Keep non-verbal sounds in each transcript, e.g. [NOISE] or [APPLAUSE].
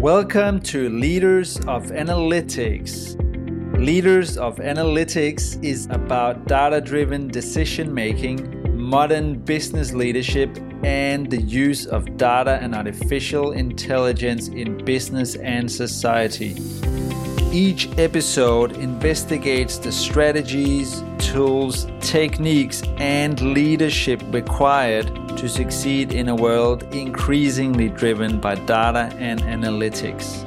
Welcome to Leaders of Analytics. Leaders of Analytics is about data driven decision making, modern business leadership, and the use of data and artificial intelligence in business and society. Each episode investigates the strategies, tools, techniques, and leadership required to succeed in a world increasingly driven by data and analytics.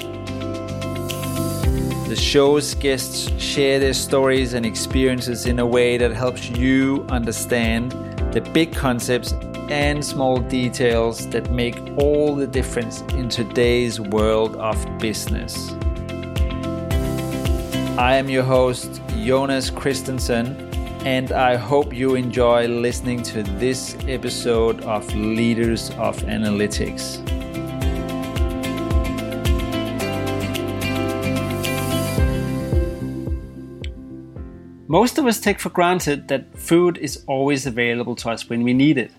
The show's guests share their stories and experiences in a way that helps you understand the big concepts and small details that make all the difference in today's world of business. I am your host, Jonas Christensen, and I hope you enjoy listening to this episode of Leaders of Analytics. Most of us take for granted that food is always available to us when we need it.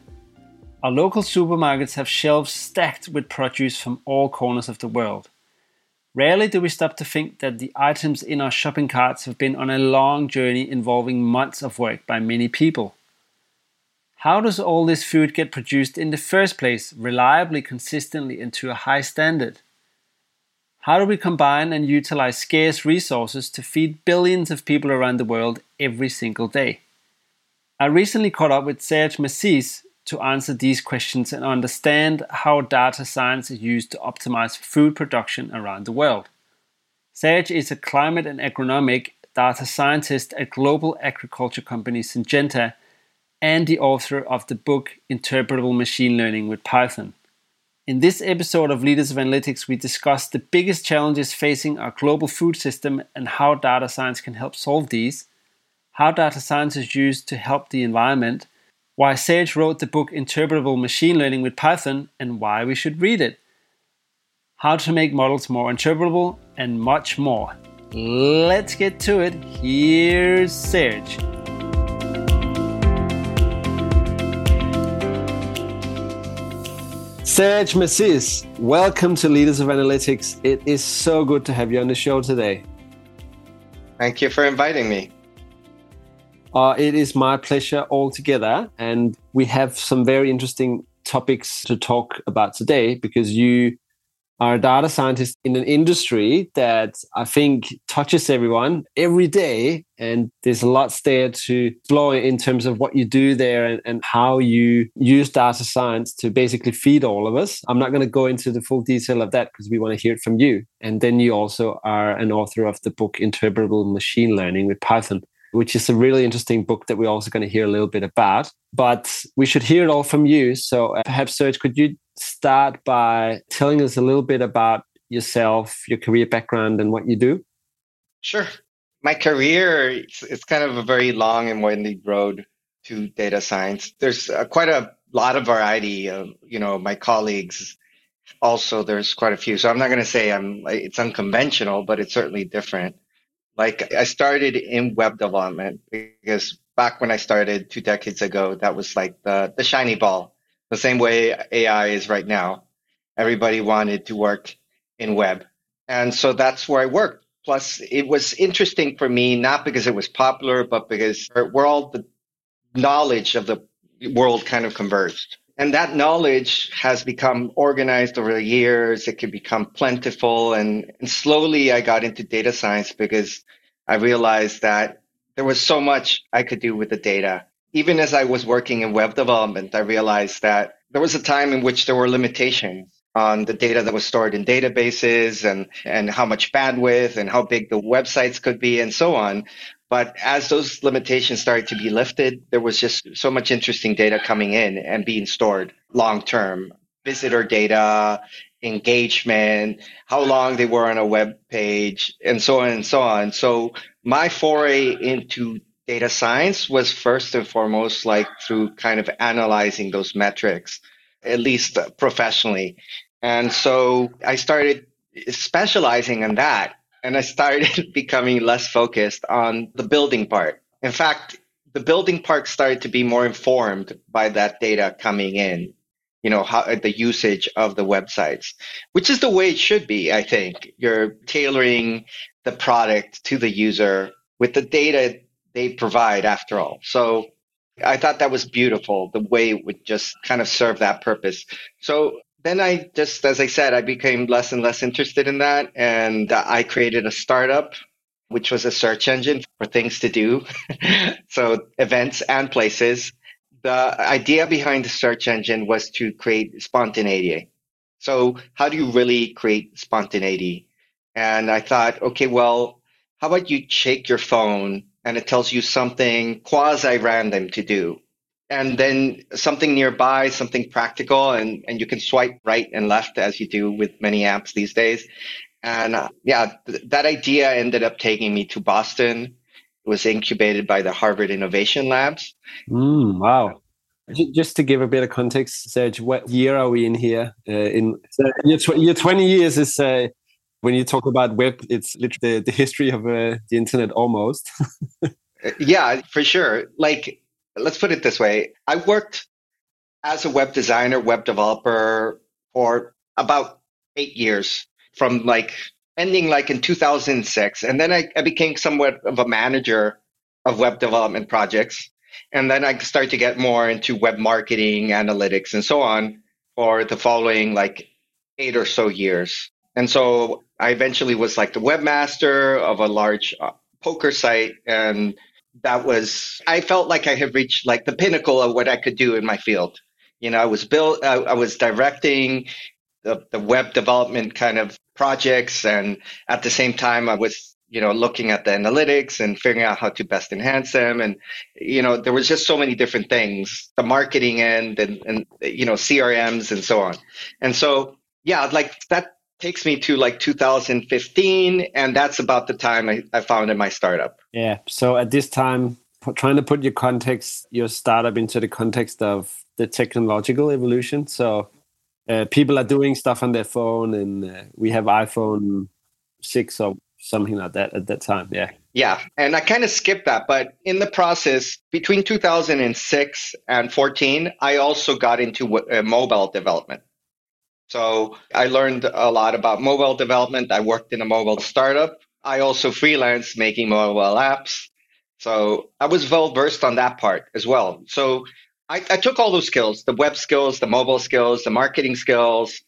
Our local supermarkets have shelves stacked with produce from all corners of the world. Rarely do we stop to think that the items in our shopping carts have been on a long journey involving months of work by many people. How does all this food get produced in the first place, reliably, consistently, and to a high standard? How do we combine and utilize scarce resources to feed billions of people around the world every single day? I recently caught up with Serg Masis, to answer these questions and understand how data science is used to optimize food production around the world. Serg is a climate and agronomic data scientist at global agriculture company Syngenta and the author of the book Interpretable Machine Learning with Python. In this episode of Leaders of Analytics, we discuss the biggest challenges facing our global food system and how data science can help solve these, how data science is used to help the environment, why Serg wrote the book Interpretable Machine Learning with Python and why we should read it, how to make models more interpretable, and much more. Let's get to it. Here's Serg. Serg Masis, welcome to Leaders of Analytics. It is so good to have you on the show today. Thank you for inviting me. Uh, it is my pleasure altogether. And we have some very interesting topics to talk about today because you are a data scientist in an industry that I think touches everyone every day. And there's lots there to explore in terms of what you do there and, and how you use data science to basically feed all of us. I'm not going to go into the full detail of that because we want to hear it from you. And then you also are an author of the book Interpretable Machine Learning with Python which is a really interesting book that we're also going to hear a little bit about. But we should hear it all from you. So uh, perhaps, Serg, could you start by telling us a little bit about yourself, your career background, and what you do? Sure. My career it's, it's kind of a very long and winding road to data science. There's uh, quite a lot of variety. Of, you know, my colleagues also there's quite a few. So I'm not going to say I'm it's unconventional, but it's certainly different. Like I started in web development because back when I started two decades ago, that was like the, the shiny ball, the same way AI is right now. Everybody wanted to work in web. And so that's where I worked. Plus, it was interesting for me, not because it was popular, but because where all the knowledge of the world kind of converged. And that knowledge has become organized over the years. It can become plentiful. And, and slowly I got into data science because I realized that there was so much I could do with the data. Even as I was working in web development, I realized that there was a time in which there were limitations on the data that was stored in databases and, and how much bandwidth and how big the websites could be and so on. But as those limitations started to be lifted, there was just so much interesting data coming in and being stored long term. Visitor data engagement, how long they were on a web page, and so on and so on. So my foray into data science was first and foremost like through kind of analyzing those metrics, at least professionally. And so I started specializing in that and I started [LAUGHS] becoming less focused on the building part. In fact, the building part started to be more informed by that data coming in you know how the usage of the websites which is the way it should be i think. You're tailoring the product to the user with the data they provide after all. So i thought that was beautiful the way it would just kind of serve that purpose. So then i just as i said i became less and less interested in that and uh, i created a startup which was a search engine for things to do [LAUGHS] so events and places the idea behind the search engine was to create spontaneity. So how do you really create spontaneity? And I thought, okay, well, how about you shake your phone and it tells you something quasi random to do? And then something nearby, something practical, and, and you can swipe right and left as you do with many apps these days. And uh, yeah, th- that idea ended up taking me to Boston It was incubated by the Harvard Innovation Labs. Mm, wow. Just to give a bit of context, Serg, what year are we in here? Uh, in so year, tw- year 20 years is uh, when you talk about web, it's literally the, the history of uh, the internet almost. [LAUGHS] yeah, for sure. Like, let's put it this way I worked as a web designer, web developer for about eight years from like ending like in 2006. And then I, I became somewhat of a manager of web development projects. And then I started to get more into web marketing, analytics, and so on for the following like eight or so years. And so I eventually was like the webmaster of a large uh, poker site. And that was, I felt like I had reached like the pinnacle of what I could do in my field. You know, I was built, I, I was directing the, the web development kind of projects. And at the same time, I was, you know, looking at the analytics and figuring out how to best enhance them. And, you know, there was just so many different things, the marketing end and, and, you know, CRMs and so on. And so, yeah, like that takes me to like 2015. And that's about the time I, I founded my startup. Yeah. So at this time, trying to put your context, your startup into the context of the technological evolution. So uh, people are doing stuff on their phone, and uh, we have iPhone six or something like that at that time. Yeah. Yeah, and I kind of skipped that, but in the process between 2006 and 14, I also got into uh, mobile development. So I learned a lot about mobile development. I worked in a mobile startup. I also freelanced making mobile apps. So I was well versed on that part as well. So I, I took all those skills, the web skills, the mobile skills, the marketing skills,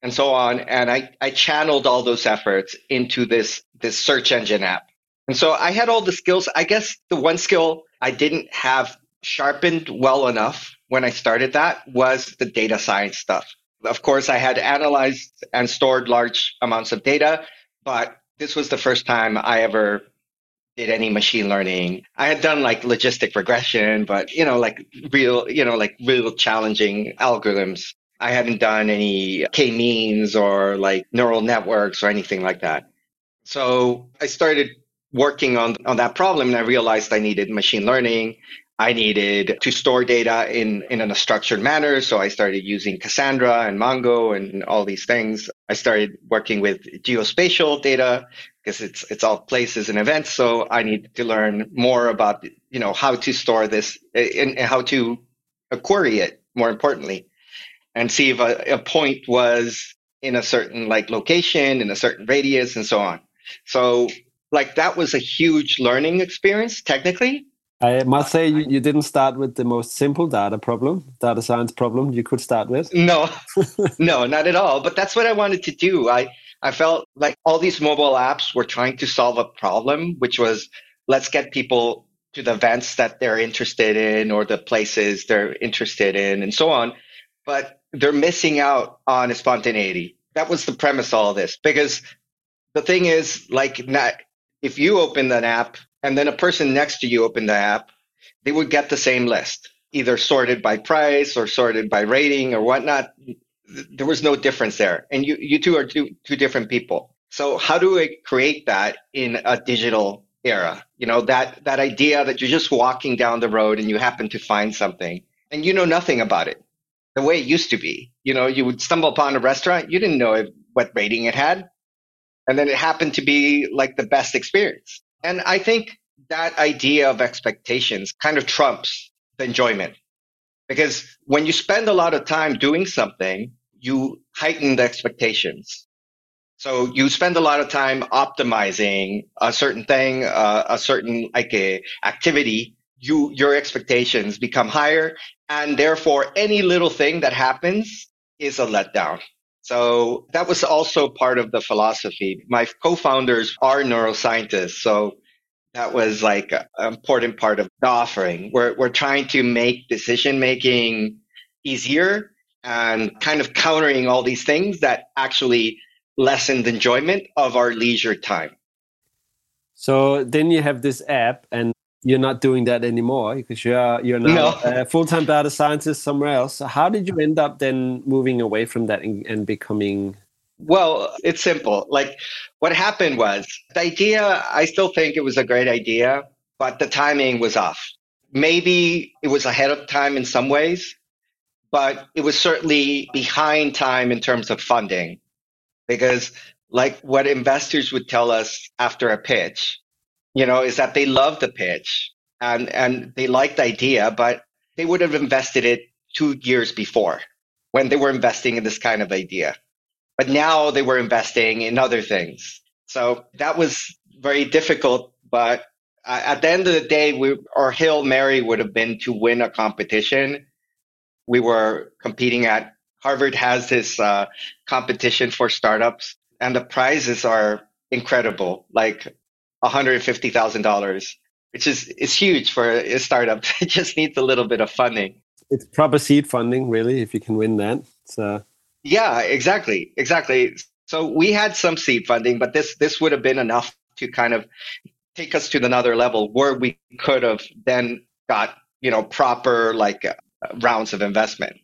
and so on, and I, I channeled all those efforts into this this search engine app. And so I had all the skills. I guess the one skill I didn't have sharpened well enough when I started that was the data science stuff. Of course, I had analyzed and stored large amounts of data, but this was the first time I ever did any machine learning. I had done like logistic regression, but you know, like real, you know, like real challenging algorithms. I hadn't done any k-means or like neural networks or anything like that. So I started working on, on that problem and I realized I needed machine learning. I needed to store data in, in a structured manner. So I started using Cassandra and Mongo and all these things. I started working with geospatial data because it's it's all places and events. So I need to learn more about you know how to store this and how to query it more importantly, and see if a, a point was in a certain like location in a certain radius and so on. So like that was a huge learning experience technically. I must say you, you didn't start with the most simple data problem, data science problem you could start with. No, [LAUGHS] no, not at all. But that's what I wanted to do. I I felt like all these mobile apps were trying to solve a problem, which was let's get people to the events that they're interested in or the places they're interested in and so on. But they're missing out on spontaneity. That was the premise of all this because the thing is like not, if you open an app and then a person next to you opened the app, they would get the same list, either sorted by price or sorted by rating or whatnot. there was no difference there. And you, you two are two, two different people. So how do we create that in a digital era? You know, that, that idea that you're just walking down the road and you happen to find something and you know nothing about it the way it used to be. You know, you would stumble upon a restaurant, you didn't know what rating it had. And then it happened to be like the best experience. And I think that idea of expectations kind of trumps the enjoyment. Because when you spend a lot of time doing something, you heighten the expectations. So you spend a lot of time optimizing a certain thing, uh, a certain like a activity. You your expectations become higher, and therefore any little thing that happens is a letdown. So that was also part of the philosophy. My co-founders are neuroscientists, so that was like an important part of the offering. We're, we're trying to make decision making easier and kind of countering all these things that actually lessen the enjoyment of our leisure time. So then you have this app, and you're not doing that anymore because you're you're now no. a full-time data scientist somewhere else. So how did you end up then moving away from that and, and becoming well, it's simple. Like what happened was the idea, I still think it was a great idea, but the timing was off. Maybe it was ahead of time in some ways, but it was certainly behind time in terms of funding because like what investors would tell us after a pitch, you know, is that they love the pitch and, and they liked the idea, but they would have invested it two years before when they were investing in this kind of idea. But now they were investing in other things. So that was very difficult. But at the end of the day, we, our Hail Mary would have been to win a competition. We were competing at Harvard has this uh, competition for startups, and the prizes are incredible, like $150,000, which is, is huge for a startup. [LAUGHS] it just needs a little bit of funding. It's proper seed funding, really, if you can win that. So yeah, exactly, exactly. So we had some seed funding, but this this would have been enough to kind of take us to another level where we could have then got you know proper like uh, rounds of investment.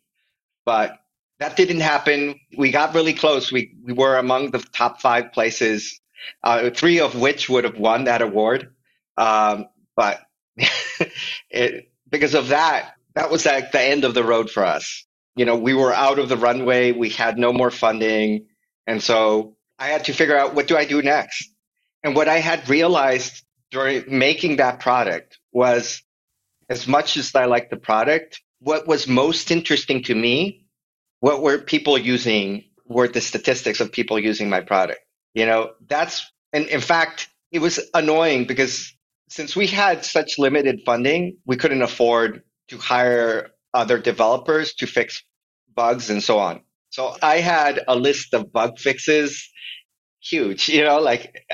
But that didn't happen. We got really close. We we were among the top five places, uh, three of which would have won that award. Um, but [LAUGHS] it, because of that, that was like the end of the road for us you know, we were out of the runway. We had no more funding. And so I had to figure out what do I do next? And what I had realized during making that product was as much as I liked the product, what was most interesting to me, what were people using were the statistics of people using my product. You know, that's, and in fact, it was annoying because since we had such limited funding, we couldn't afford to hire other developers to fix bugs and so on. So I had a list of bug fixes, huge, you know, like,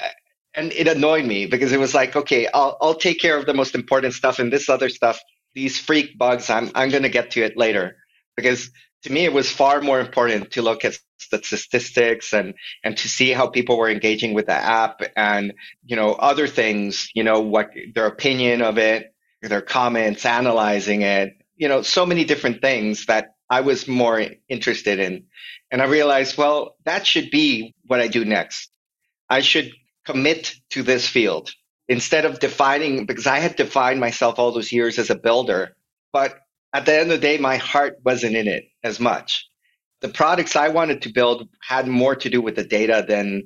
and it annoyed me because it was like, okay, I'll, I'll take care of the most important stuff and this other stuff, these freak bugs, I'm, I'm going to get to it later because to me, it was far more important to look at the statistics and, and to see how people were engaging with the app and, you know, other things, you know, what their opinion of it, their comments, analyzing it, you know, so many different things that I was more interested in. And I realized, well, that should be what I do next. I should commit to this field instead of defining, because I had defined myself all those years as a builder. But at the end of the day, my heart wasn't in it as much. The products I wanted to build had more to do with the data than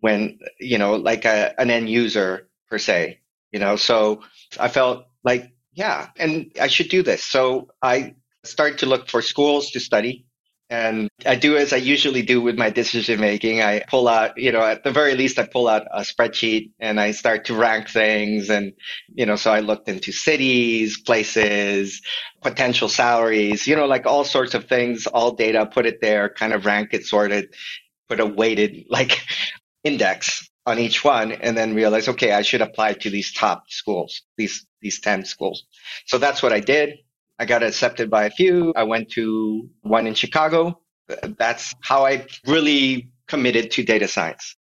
when, you know, like a, an end user per se, you know, so I felt like, yeah, and I should do this. So I start to look for schools to study. And I do as I usually do with my decision making. I pull out, you know, at the very least, I pull out a spreadsheet and I start to rank things. And, you know, so I looked into cities, places, potential salaries, you know, like all sorts of things, all data, put it there, kind of rank it, sort it, put a weighted [LAUGHS] like index on each one and then realize, okay, I should apply to these top schools, these, these 10 schools. So that's what I did. I got accepted by a few. I went to one in Chicago. That's how I really committed to data science.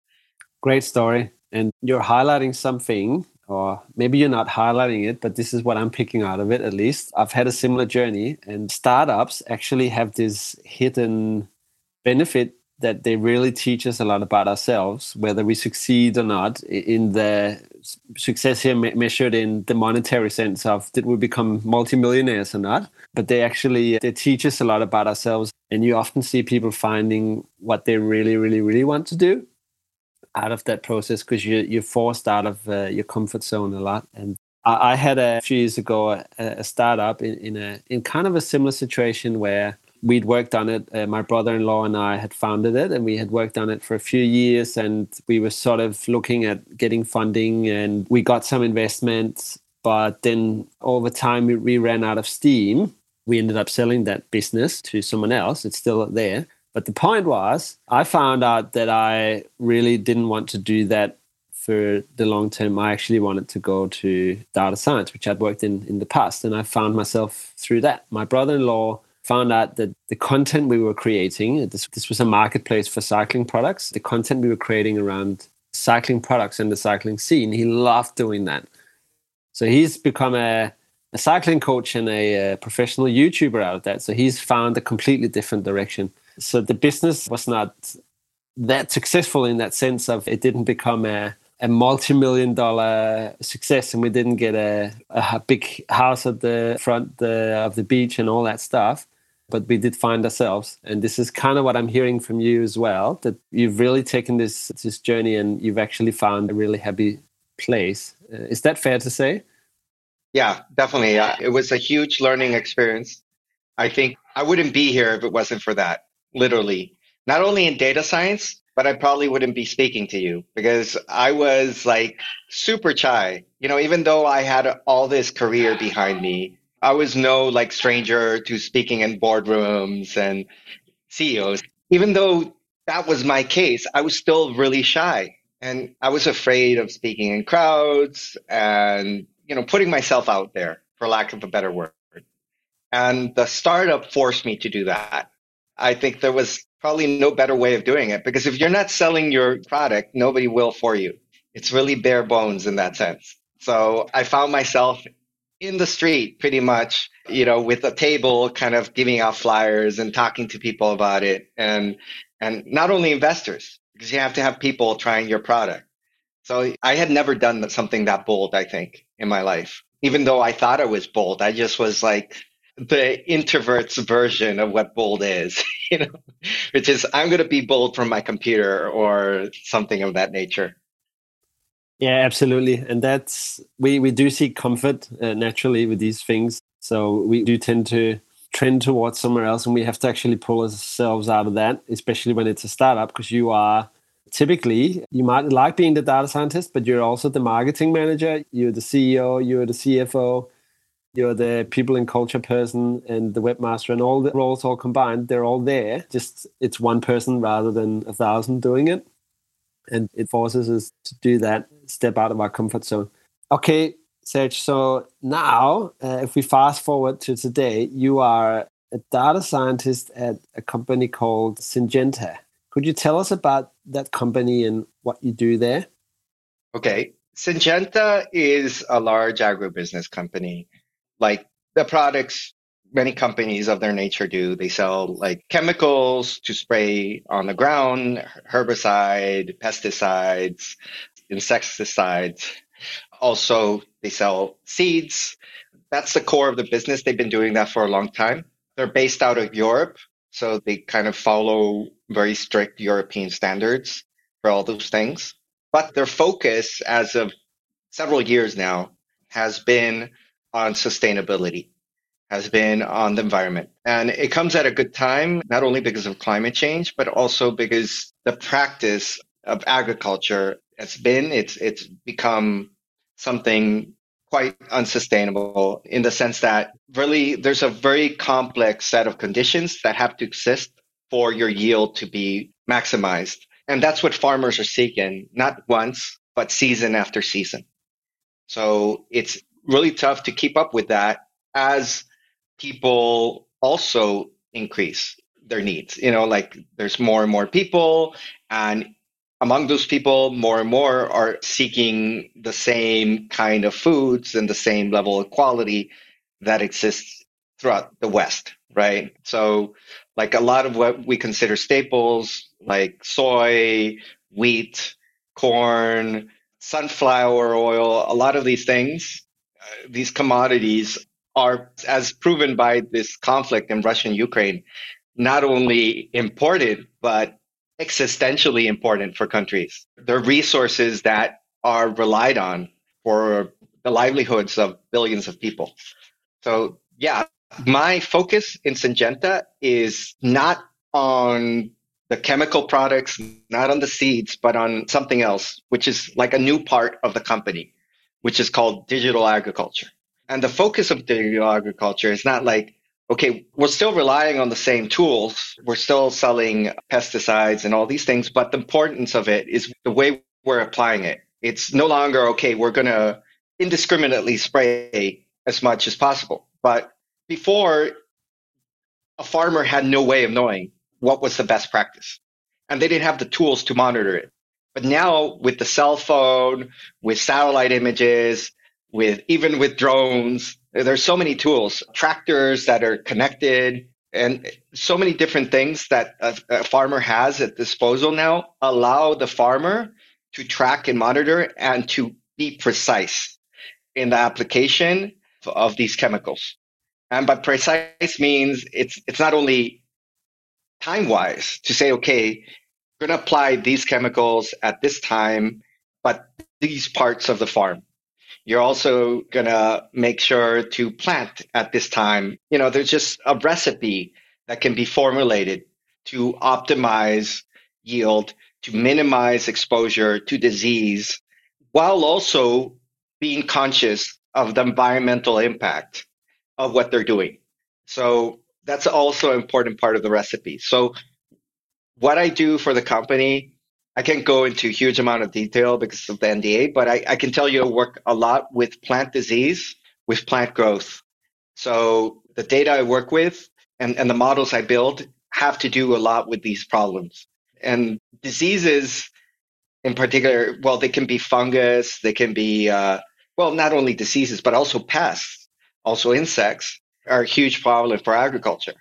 Great story. And you're highlighting something, or maybe you're not highlighting it, but this is what I'm picking out of it at least. I've had a similar journey, and startups actually have this hidden benefit that they really teach us a lot about ourselves, whether we succeed or not. In the success here measured in the monetary sense of did we become multimillionaires or not, but they actually they teach us a lot about ourselves. And you often see people finding what they really, really, really want to do out of that process because you you're forced out of uh, your comfort zone a lot. And I, I had a few years ago a, a startup in, in a in kind of a similar situation where we'd worked on it. Uh, my brother-in-law and I had founded it, and we had worked on it for a few years. And we were sort of looking at getting funding, and we got some investment. But then over time, we, we ran out of steam. We ended up selling that business to someone else. It's still there. But the point was, I found out that I really didn't want to do that for the long term. I actually wanted to go to data science, which I'd worked in in the past, and I found myself through that. My brother-in-law found out that the content we were creating, this, this was a marketplace for cycling products, the content we were creating around cycling products and the cycling scene, he loved doing that. So he's become a, a cycling coach and a, a professional YouTuber out of that. So he's found a completely different direction. So the business was not that successful in that sense of it didn't become a a multi-million dollar success and we didn't get a, a big house at the front the, of the beach and all that stuff but we did find ourselves. And this is kind of what i'm hearing from you as well that you've really taken this this journey and you've actually found a really happy place. Uh, is that fair to say? Yeah definitely. Uh, it was a huge learning experience. I think i wouldn't be here if it wasn't for that literally. Not only in data science but i probably wouldn't be speaking to you because i was like super shy. You know even though i had all this career behind me I was no like stranger to speaking in boardrooms and CEOs. Even though that was my case, I was still really shy and I was afraid of speaking in crowds and, you know, putting myself out there for lack of a better word. And the startup forced me to do that. I think there was probably no better way of doing it because if you're not selling your product, nobody will for you. It's really bare bones in that sense. So I found myself in the street pretty much you know with a table kind of giving out flyers and talking to people about it. And and not only investors because you have to have people trying your product. So i had never done something that bold i think in my life. Even though i thought i was bold i just was like the introvert's version of what bold is [LAUGHS] you know which is i'm going to be bold from my computer or something of that nature yeah, absolutely, and that's we we do seek comfort uh, naturally with these things, so we do tend to trend towards somewhere else, and we have to actually pull ourselves out of that, especially when it's a startup, because you are typically you might like being the data scientist, but you're also the marketing manager, you're the CEO, you're the CFO, you're the people and culture person, and the webmaster, and all the roles all combined, they're all there. Just it's one person rather than a thousand doing it and it forces us to do that step out of our comfort zone. Okay serg so now uh, if we fast forward to today you are a data scientist at a company called syngenta. Could you tell us about that company and what you do there? Okay syngenta is a large agribusiness company. Like the products many companies of their nature do. They sell like chemicals to spray on the ground, herbicide, pesticides, insecticides. Also, they sell seeds. That's the core of the business. They've been doing that for a long time. They're based out of Europe, so they kind of follow very strict European standards for all those things. But their focus as of several years now has been on sustainability has been on the environment. And it comes at a good time, not only because of climate change, but also because the practice of agriculture has been, it's, it's become something quite unsustainable in the sense that really there's a very complex set of conditions that have to exist for your yield to be maximized. And that's what farmers are seeking, not once, but season after season. So it's really tough to keep up with that as people also increase their needs. You know, like there's more and more people, and among those people, more and more are seeking the same kind of foods and the same level of quality that exists throughout the West. right? So like a lot of what we consider staples, like soy, wheat, corn, sunflower oil, a lot of these things, uh, these commodities are, as proven by this conflict in Russia and Ukraine, not only important, but existentially important for countries. They're resources that are relied on for the livelihoods of billions of people. So, yeah, my focus in Syngenta is not on the chemical products, not on the seeds, but on something else, which is like a new part of the company, which is called digital agriculture. And the focus of digital agriculture is not like, okay, we're still relying on the same tools. We're still selling pesticides and all these things, but the importance of it is the way we're applying it. It's no longer, okay, we're going to indiscriminately spray as much as possible. But before, a farmer had no way of knowing what was the best practice. And they didn't have the tools to monitor it. But now with the cell phone, with satellite images, with even with drones, there's so many tools, tractors that are connected and so many different things that a, a farmer has at disposal now allow the farmer to track and monitor and to be precise in the application of these chemicals. And by precise means it's it's not only time wise to say, okay, we're going to apply these chemicals at this time, but these parts of the farm. You're also going to make sure to plant at this time. You know, there's just a recipe that can be formulated to optimize yield, to minimize exposure to disease, while also being conscious of the environmental impact of what they're doing. So that's also an important part of the recipe. So what I do for the company, I can't go into a huge amount of detail because of the NDA, but I, I can tell you I work a lot with plant disease, with plant growth. So the data I work with and, and the models I build have to do a lot with these problems. And diseases in particular, well, they can be fungus, they can be, uh, well, not only diseases, but also pests, also insects are a huge problem for agriculture,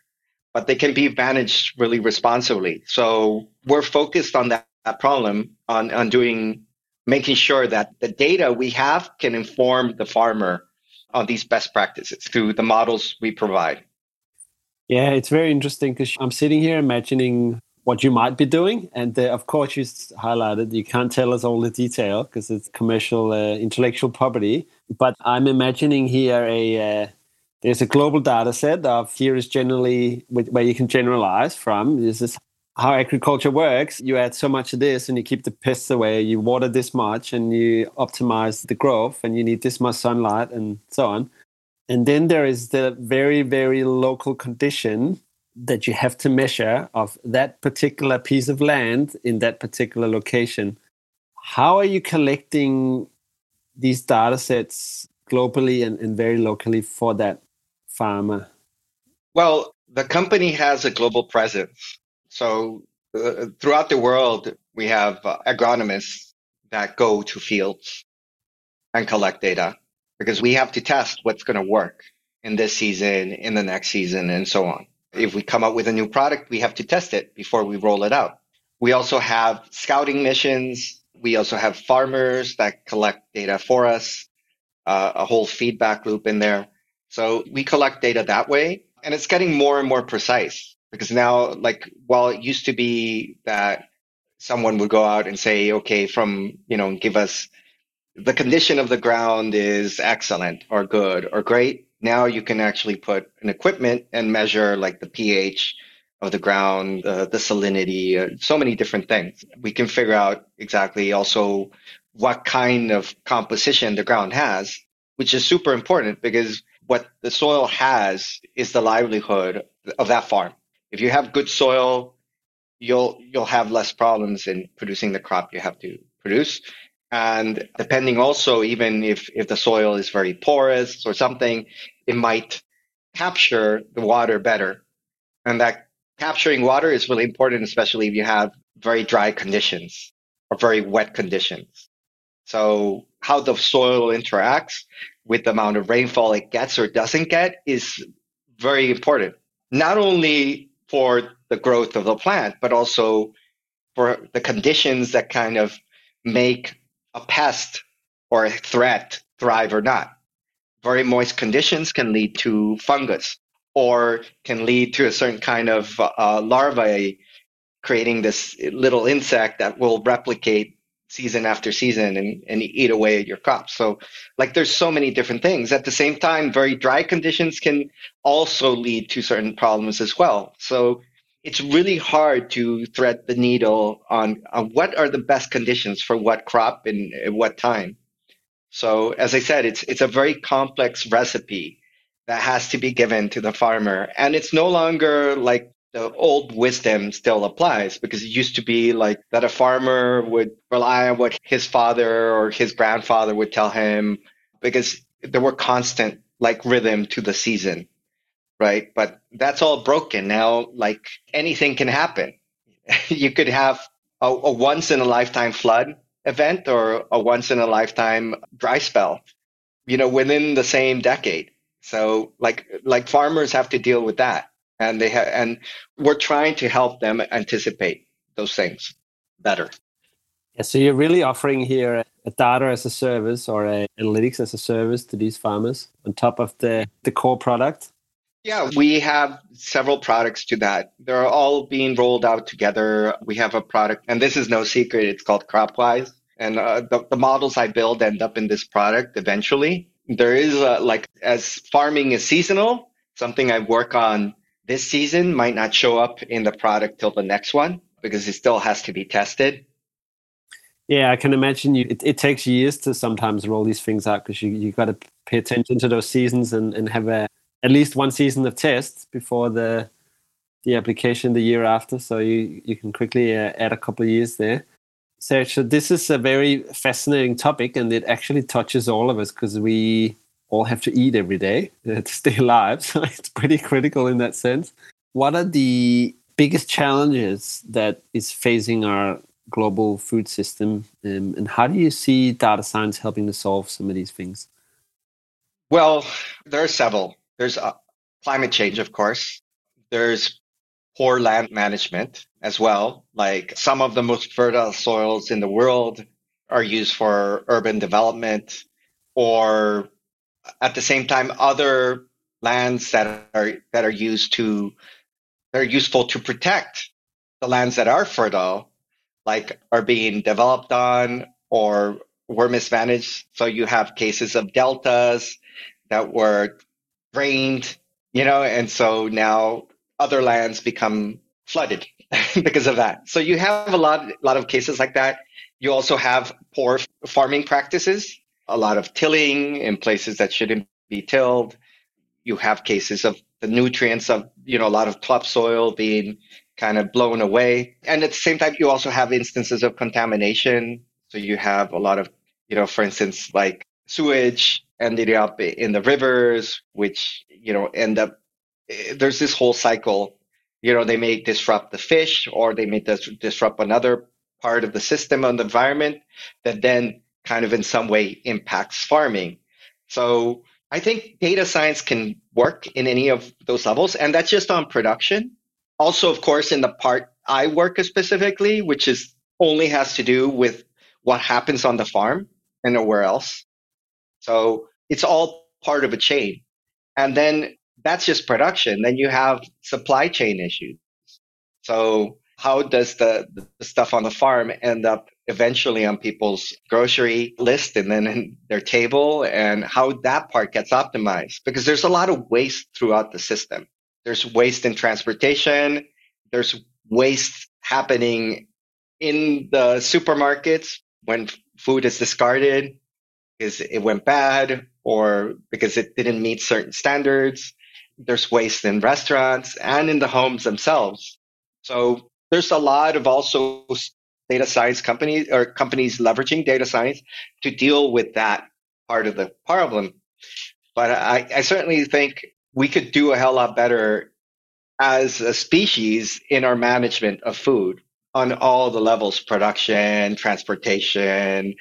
but they can be managed really responsibly. So we're focused on that, that problem, on, on doing, making sure that the data we have can inform the farmer on these best practices through the models we provide. Yeah, it's very interesting because I'm sitting here imagining what you might be doing. And uh, of course, you highlighted you can't tell us all the detail because it's commercial uh, intellectual property. But I'm imagining here a uh, there's a global data set of here is generally where you can generalize from. This is how agriculture works. You add so much of this and you keep the pests away, you water this much and you optimize the growth and you need this much sunlight and so on. And then there is the very, very local condition that you have to measure of that particular piece of land in that particular location. How are you collecting these data sets globally and, and very locally for that farmer? Well, the company has a global presence. So uh, throughout the world, we have uh, agronomists that go to fields and collect data because we have to test what's going to work in this season, in the next season, and so on. If we come up with a new product, we have to test it before we roll it out. We also have scouting missions. We also have farmers that collect data for us, uh, a whole feedback loop in there. So we collect data that way and it's getting more and more precise because now, like, while it used to be that someone would go out and say, okay, from, you know, give us the condition of the ground is excellent or good or great. Now you can actually put an equipment and measure like the pH of the ground, uh, the salinity, uh, so many different things. We can figure out exactly also what kind of composition the ground has, which is super important because what the soil has is the livelihood of that farm. If you have good soil, you'll you'll have less problems in producing the crop you have to produce. And depending also, even if, if the soil is very porous or something, it might capture the water better. And that capturing water is really important, especially if you have very dry conditions or very wet conditions. So how the soil interacts with the amount of rainfall it gets or doesn't get is very important. not only for the growth of the plant, but also for the conditions that kind of make a pest or a threat thrive or not. Very moist conditions can lead to fungus or can lead to a certain kind of uh, larvae creating this little insect that will replicate season after season and, and eat away at your crops. So like there's so many different things. At the same time, very dry conditions can also lead to certain problems as well. So it's really hard to thread the needle on, on what are the best conditions for what crop and at what time. So as I said, it's it's a very complex recipe that has to be given to the farmer. And it's no longer like the old wisdom still applies because it used to be like that a farmer would rely on what his father or his grandfather would tell him because there were constant like rhythm to the season right? But that's all broken now like anything can happen. [LAUGHS] You could have a, a once in a lifetime flood event or a once in a lifetime dry spell you know within the same decade. So like like farmers have to deal with that and they have and we're trying to help them anticipate those things better yeah, so you're really offering here a data as a service or a analytics as a service to these farmers on top of the the core product yeah, we have several products to that. They're all being rolled out together. We have a product, and this is no secret. It's called CropWise. And uh, the, the models I build end up in this product eventually. There is a, like, as farming is seasonal, something I work on this season might not show up in the product till the next one because it still has to be tested. Yeah, I can imagine you. It, it takes years to sometimes roll these things out because you you got to pay attention to those seasons and, and have a at least one season of tests before the the application the year after. So you you can quickly uh, add a couple of years there. So this is a very fascinating topic, and it actually touches all of us because we all have to eat every day to stay alive. So it's pretty critical in that sense. What are the biggest challenges that is facing our global food system, um, and how do you see data science helping to solve some of these things? Well, there are several. There's uh, climate change, of course. There's poor land management as well. Like some of the most fertile soils in the world are used for urban development or at the same time other lands that are that are used to that are useful to protect the lands that are fertile like are being developed on or were mismanaged so you have cases of deltas that were drained you know and so now other lands become flooded [LAUGHS] because of that. So you have a lot, lot of cases like that. You also have poor farming practices, a lot of tilling in places that shouldn't be tilled. You have cases of the nutrients of, you know, a lot of topsoil being kind of blown away. And at the same time, you also have instances of contamination. So you have a lot of, you know, for instance, like sewage ended up in the rivers, which, you know, end up eh, there's this whole cycle. You know, they may disrupt the fish or they may dis- disrupt another part of the system and the environment that then kind of in some way impacts farming. So I think data science can work in any of those levels, and that's just on production. Also, of course, in the part I work specifically, which is only has to do with what happens on the farm and nowhere else. So it's all part of a chain. And then that's just production. Then you have supply chain issues. So how does the, the stuff on the farm end up eventually on people's grocery list and then in their table and how that part gets optimized? Because there's a lot of waste throughout the system. There's waste in transportation. There's waste happening in the supermarkets when food is discarded because it went bad or because it didn't meet certain standards there's waste in restaurants and in the homes themselves. So there's a lot of also data science companies or companies leveraging data science to deal with that part of the problem. But I, I certainly think we could do a hell lot better as a species in our management of food on all the levels production, transportation,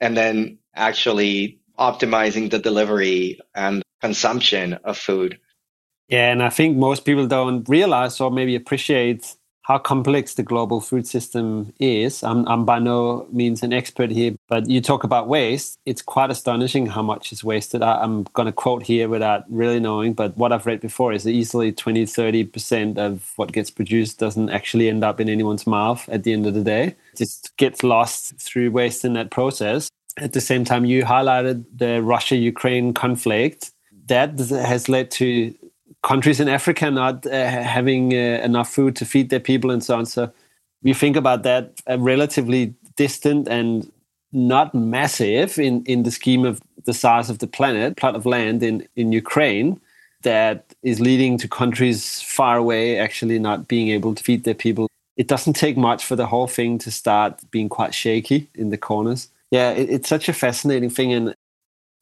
and then actually optimizing the delivery and consumption of food. Yeah, and I think most people don't realize or maybe appreciate how complex the global food system is. I'm, I'm by no means an expert here, but you talk about waste. It's quite astonishing how much is wasted. I, am going to quote here without really knowing, but what I've read before is that easily 20, 30% of what gets produced doesn't actually end up in anyone's mouth at the end of the day. It just gets lost through waste in that process. At the same time, you highlighted the Russia Ukraine conflict. That has led to countries in Africa not uh, having uh, enough food to feed their people and so on. So we think about that, uh, relatively distant and not massive in, in the scheme of the size of the planet, plot of land in, in Ukraine, that is leading to countries far away actually not being able to feed their people. It doesn't take much for the whole thing to start being quite shaky in the corners. Yeah, it, it's such a fascinating thing. And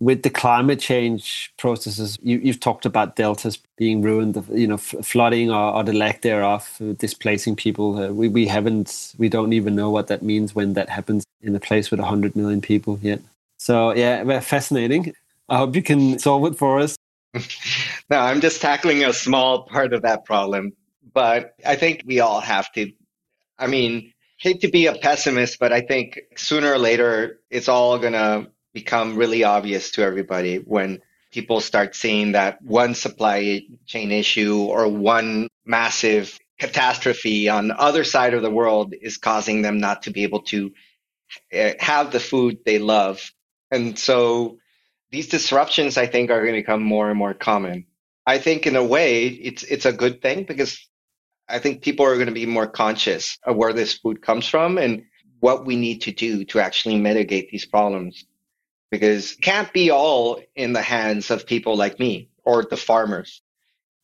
with the climate change processes, you, have talked about deltas being ruined, you know, flooding or, or, the lack thereof, uh, displacing people. Uh, we, we haven't, we don't even know what that means when that happens in a place with 100 million people yet. So, yeah, fascinating. I hope you can solve it for us. [LAUGHS] no, I'm just tackling a small part of that problem. But I think we all have to, I mean, hate to be a pessimist, but I think sooner or later it's all going to become really obvious to everybody when people start seeing that one supply chain issue or one massive catastrophe on the other side of the world is causing them not to be able to eh, have the food they love. And so these disruptions, I think, are going to become more and more common. I think in a way it's it's a good thing because I think people are going to be more conscious of where this food comes from and what we need to do to actually mitigate these problems because it can't be all in the hands of people like me or the farmers.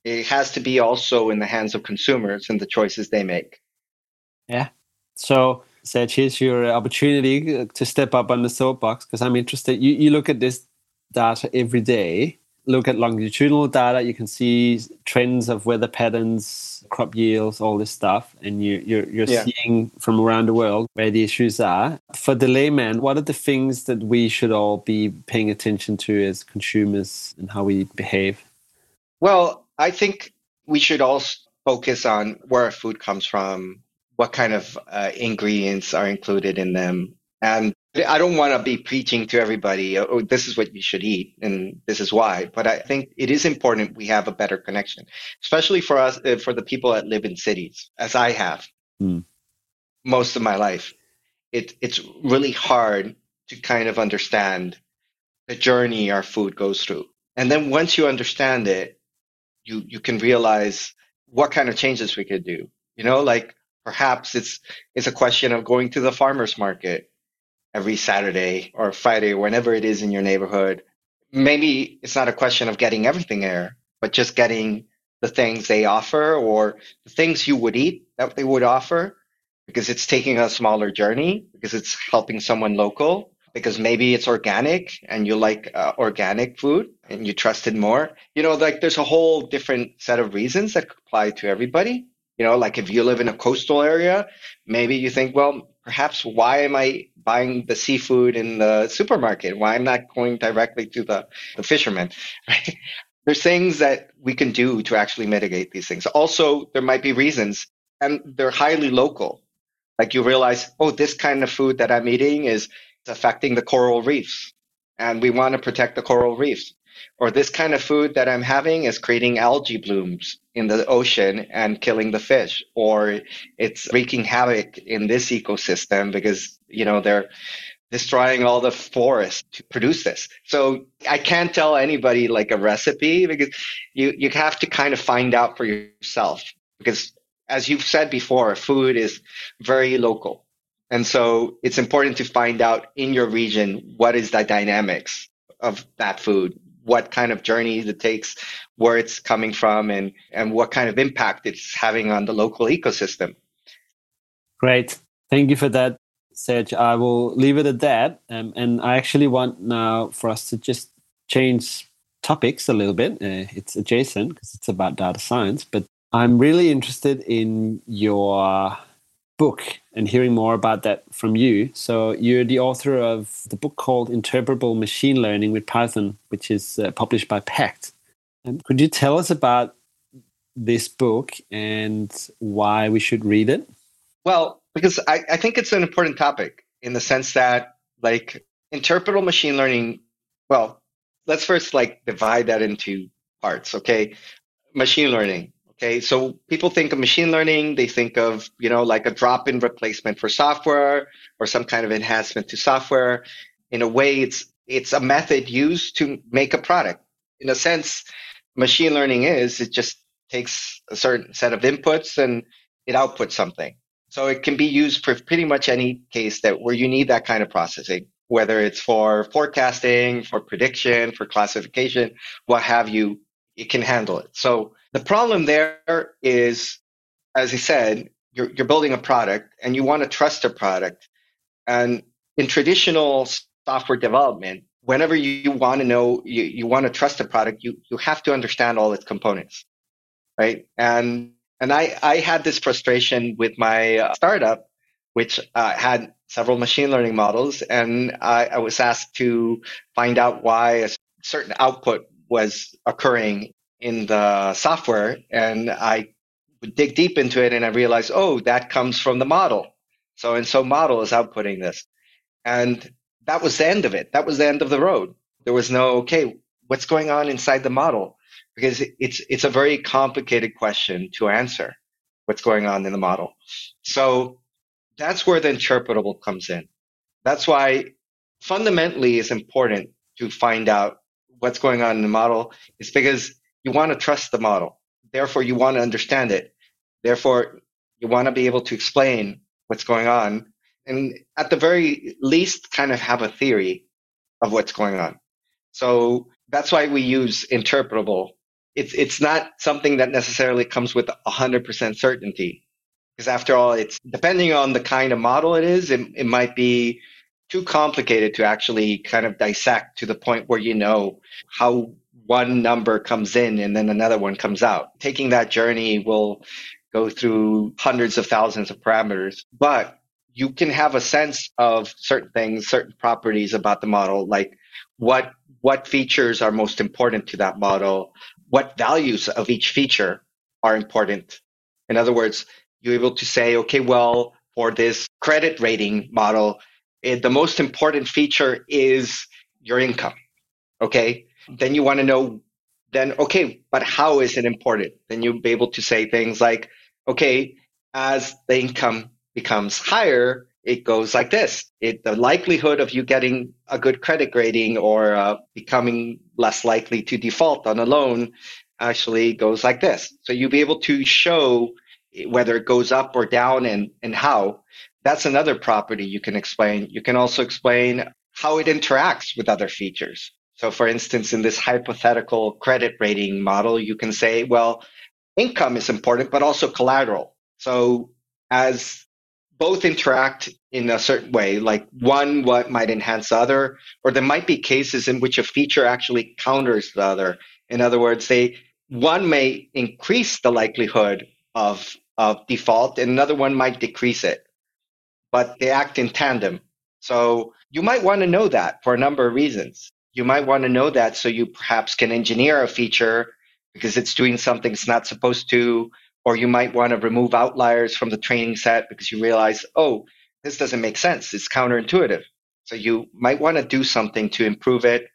It has to be also in the hands of consumers and the choices they make. Yeah. So, Serg, here's your opportunity to step up on the soapbox because I'm interested. You, you look at this data every day look at longitudinal data, you can see trends of weather patterns, crop yields, all this stuff, and you, you're you're yeah. seeing from around the world where the issues are. For the layman, what are the things that we should all be paying attention to as consumers and how we behave? Well, I think we should all focus on where our food comes from, what kind of uh, ingredients are included in them, and I don't want to be preaching to everybody, oh, this is what you should eat and this is why. But I think it is important we have a better connection, especially for us, uh, for the people that live in cities, as I have mm. most of my life. It, it's really hard to kind of understand the journey our food goes through. And then once you understand it, you, you can realize what kind of changes we could do. You know, like perhaps it's, it's a question of going to the farmer's market every Saturday or Friday, whenever it is in your neighborhood. Maybe it's not a question of getting everything there, but just getting the things they offer or the things you would eat that they would offer because it's taking a smaller journey, because it's helping someone local, because maybe it's organic and you like uh, organic food and you trust it more. You know, like there's a whole different set of reasons that apply to everybody. You know, like if you live in a coastal area, maybe you think, well, perhaps why am I buying the seafood in the supermarket? Why am I not going directly to the, the fisherman? Right? [LAUGHS] There's things that we can do to actually mitigate these things. Also, there might be reasons, and they're highly local. Like you realize, oh, this kind of food that I'm eating is affecting the coral reefs, and we want to protect the coral reefs or this kind of food that I'm having is creating algae blooms in the ocean and killing the fish, or it's wreaking havoc in this ecosystem because, you know, they're destroying all the forest to produce this. So I can't tell anybody like a recipe because you, you have to kind of find out for yourself because as you've said before, food is very local. And so it's important to find out in your region what is the dynamics of that food what kind of journey it takes, where it's coming from, and, and what kind of impact it's having on the local ecosystem. Great. Thank you for that, Serg. I will leave it at that. Um, and I actually want now for us to just change topics a little bit. Uh, it's adjacent because it's about data science, but I'm really interested in your book and hearing more about that from you. So, you're the author of the book called Interpretable Machine Learning with Python, which is uh, published by Packt. Um, could you tell us about this book and why we should read it? Well, because I, I think it's an important topic in the sense that like interpretable machine learning, well, let's first like divide that into parts, okay? Machine learning. Okay, so people think of machine learning, they think of, you know, like a drop-in replacement for software or some kind of enhancement to software. In a way, it's it's a method used to make a product. In a sense, machine learning is it just takes a certain set of inputs and it outputs something. So it can be used for pretty much any case that where you need that kind of processing, whether it's for forecasting, for prediction, for classification, what have you, it can handle it. So the problem there is, as I said, you're, you're building a product and you want to trust a product. And in traditional software development, whenever you want to know, you, you want to trust a product, you, you have to understand all its components, right? And, and I, I had this frustration with my uh, startup, which uh, had several machine learning models. And I, I was asked to find out why a certain output was occurring in the software and I would dig deep into it and I realized, oh, that comes from the model. So and so model is outputting this. And that was the end of it. That was the end of the road. There was no, okay, what's going on inside the model? Because it's it's a very complicated question to answer. What's going on in the model? So that's where the interpretable comes in. That's why fundamentally it's important to find out what's going on in the model. It's because you want to trust the model. Therefore, you want to understand it. Therefore, you want to be able to explain what's going on. And at the very least, kind of have a theory of what's going on. So that's why we use interpretable. It's, it's not something that necessarily comes with 100% certainty. Because after all, it's depending on the kind of model it is, it, it might be too complicated to actually kind of dissect to the point where you know how one number comes in and then another one comes out. Taking that journey will go through hundreds of thousands of parameters, but you can have a sense of certain things, certain properties about the model, like what what features are most important to that model, what values of each feature are important. In other words, you're able to say, okay, well, for this credit rating model, it, the most important feature is your income. Okay then you want to know then okay but how is it important? Then you'll be able to say things like okay as the income becomes higher it goes like this. It the likelihood of you getting a good credit grading or uh, becoming less likely to default on a loan actually goes like this. So you'll be able to show whether it goes up or down and and how. That's another property you can explain. You can also explain how it interacts with other features so for instance, in this hypothetical credit rating model, you can say, well, income is important, but also collateral. So as both interact in a certain way, like one what might enhance the other, or there might be cases in which a feature actually counters the other. In other words, they one may increase the likelihood of of default, and another one might decrease it, but they act in tandem. So you might want to know that for a number of reasons you might want to know that so you perhaps can engineer a feature because it's doing something it's not supposed to, or you might want to remove outliers from the training set because you realize, oh, this doesn't make sense. It's counterintuitive. So you might want to do something to improve it.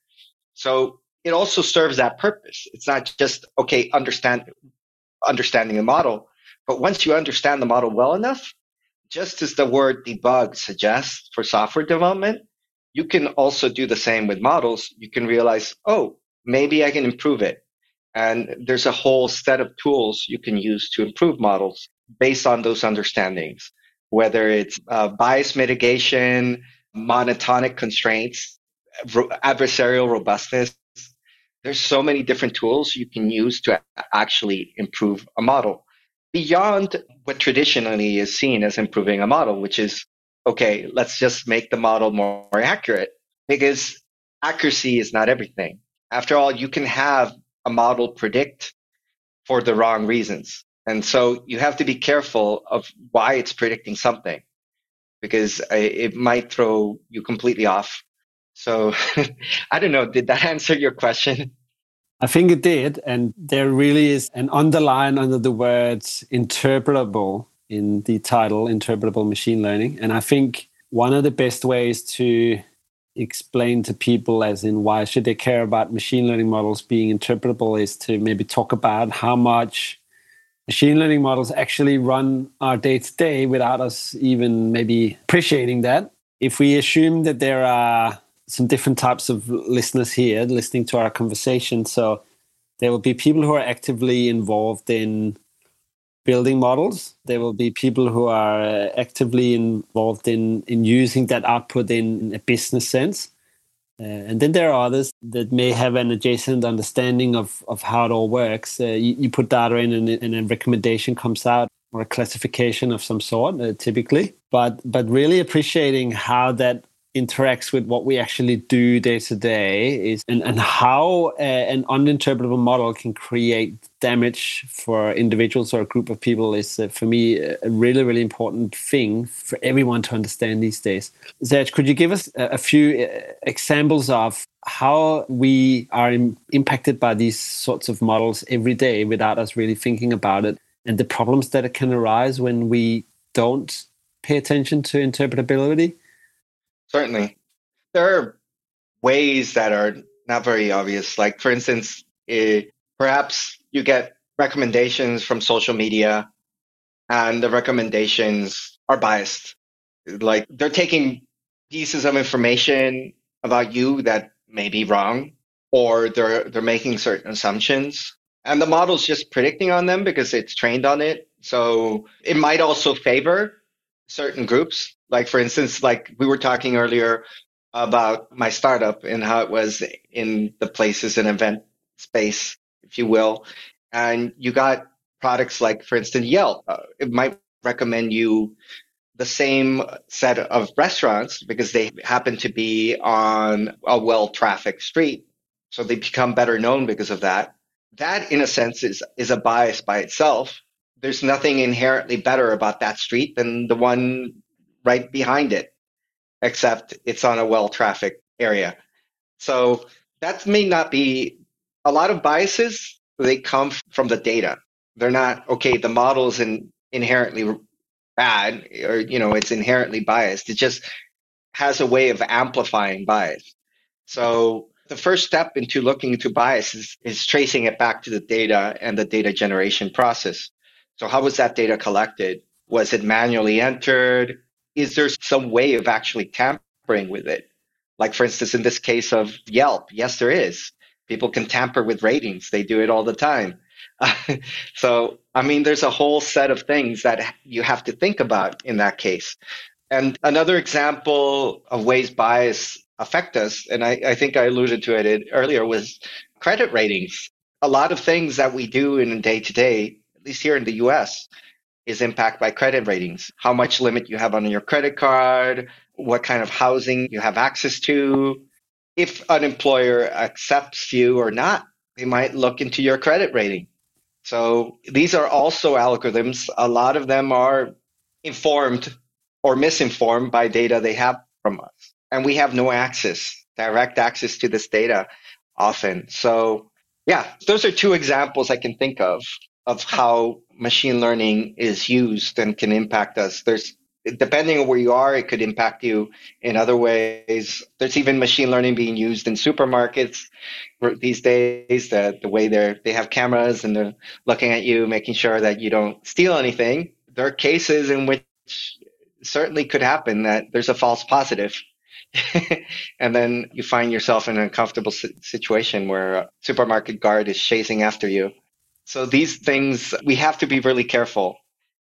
So it also serves that purpose. It's not just, okay, understand, understanding the model, but once you understand the model well enough, just as the word debug suggests for software development, you can also do the same with models. You can realize, oh, maybe I can improve it. And there's a whole set of tools you can use to improve models based on those understandings, whether it's uh, bias mitigation, monotonic constraints, ro- adversarial robustness. There's so many different tools you can use to actually improve a model beyond what traditionally is seen as improving a model, which is okay, let's just make the model more, accurate because accuracy is not everything. After all, you can have a model predict for the wrong reasons. And so you have to be careful of why it's predicting something because it might throw you completely off. So [LAUGHS] I don't know. Did that [LAUGHS] answer your question? I think it did. And there really is an underline under the words interpretable in the title, interpretable machine learning. And I think one of the best ways to explain to people as in why should they care about machine learning models being interpretable is to maybe talk about how much machine learning models actually run our day to day without us even maybe appreciating that if we assume that there are some different types of listeners here listening to our conversation so there will be people who are actively involved in building models. There will be people who are uh, actively involved in, in using that output in a business sense. Uh, and then there are others that may have an adjacent understanding of, of how it all works. Uh, you, you, put data in and, and, a recommendation comes out or a classification of some sort, uh, typically. But, but really appreciating how that interacts with what we actually do day to day is and, and how uh, an uninterpretable model can create damage for individuals or a group of people is uh, for me a really really important thing for everyone to understand these days. Serg, could you give us a, a few uh, examples of how we are Im- impacted by these sorts of models every day without us really thinking about it and the problems that can arise when we don't pay attention to interpretability Certainly. There are ways that are not very obvious. Like, for instance, it, perhaps you get recommendations from social media and the recommendations are biased. Like, they're taking pieces of information about you that may be wrong, or they're, they're making certain assumptions. And the model's just predicting on them because it's trained on it. So it might also favor certain groups like for instance, like we were talking earlier about my startup and how it was in the places and event space, if you will. And you got products like, for instance, Yelp. Uh, it might recommend you the same set of restaurants because they happen to be on a well trafficked street. So they become better known because of that. That, in a sense, is, is a bias by itself. There's nothing inherently better about that street than the one right behind it, except it's on a well trafficked area. So that may not be a lot of biases. They come from the data. They're not okay. The model is in, inherently bad, or you know, it's inherently biased. It just has a way of amplifying bias. So the first step into looking into bias is, is tracing it back to the data and the data generation process. So how was that data collected? Was it manually entered? Is there some way of actually tampering with it? Like, for instance, in this case of Yelp, yes, there is. People can tamper with ratings. They do it all the time. [LAUGHS] so, I mean, there's a whole set of things that you have to think about in that case. And another example of ways bias affect us, and I, I think I alluded to it earlier, was credit ratings. A lot of things that we do in day to day, at least here in the US, is impacted by credit ratings. How much limit you have on your credit card, what kind of housing you have access to. If an employer accepts you or not, they might look into your credit rating. So these are also algorithms. A lot of them are informed or misinformed by data they have from us. And we have no access, direct access to this data often. So yeah, those are two examples I can think of of how machine learning is used and can impact us. There's depending on where you are, it could impact you in other ways. There's even machine learning being used in supermarkets these days. The the way they're they have cameras and they're looking at you, making sure that you don't steal anything. There are cases in which certainly could happen that there's a false positive. [LAUGHS] and then you find yourself in an uncomfortable situation where a supermarket guard is chasing after you so these things we have to be really careful,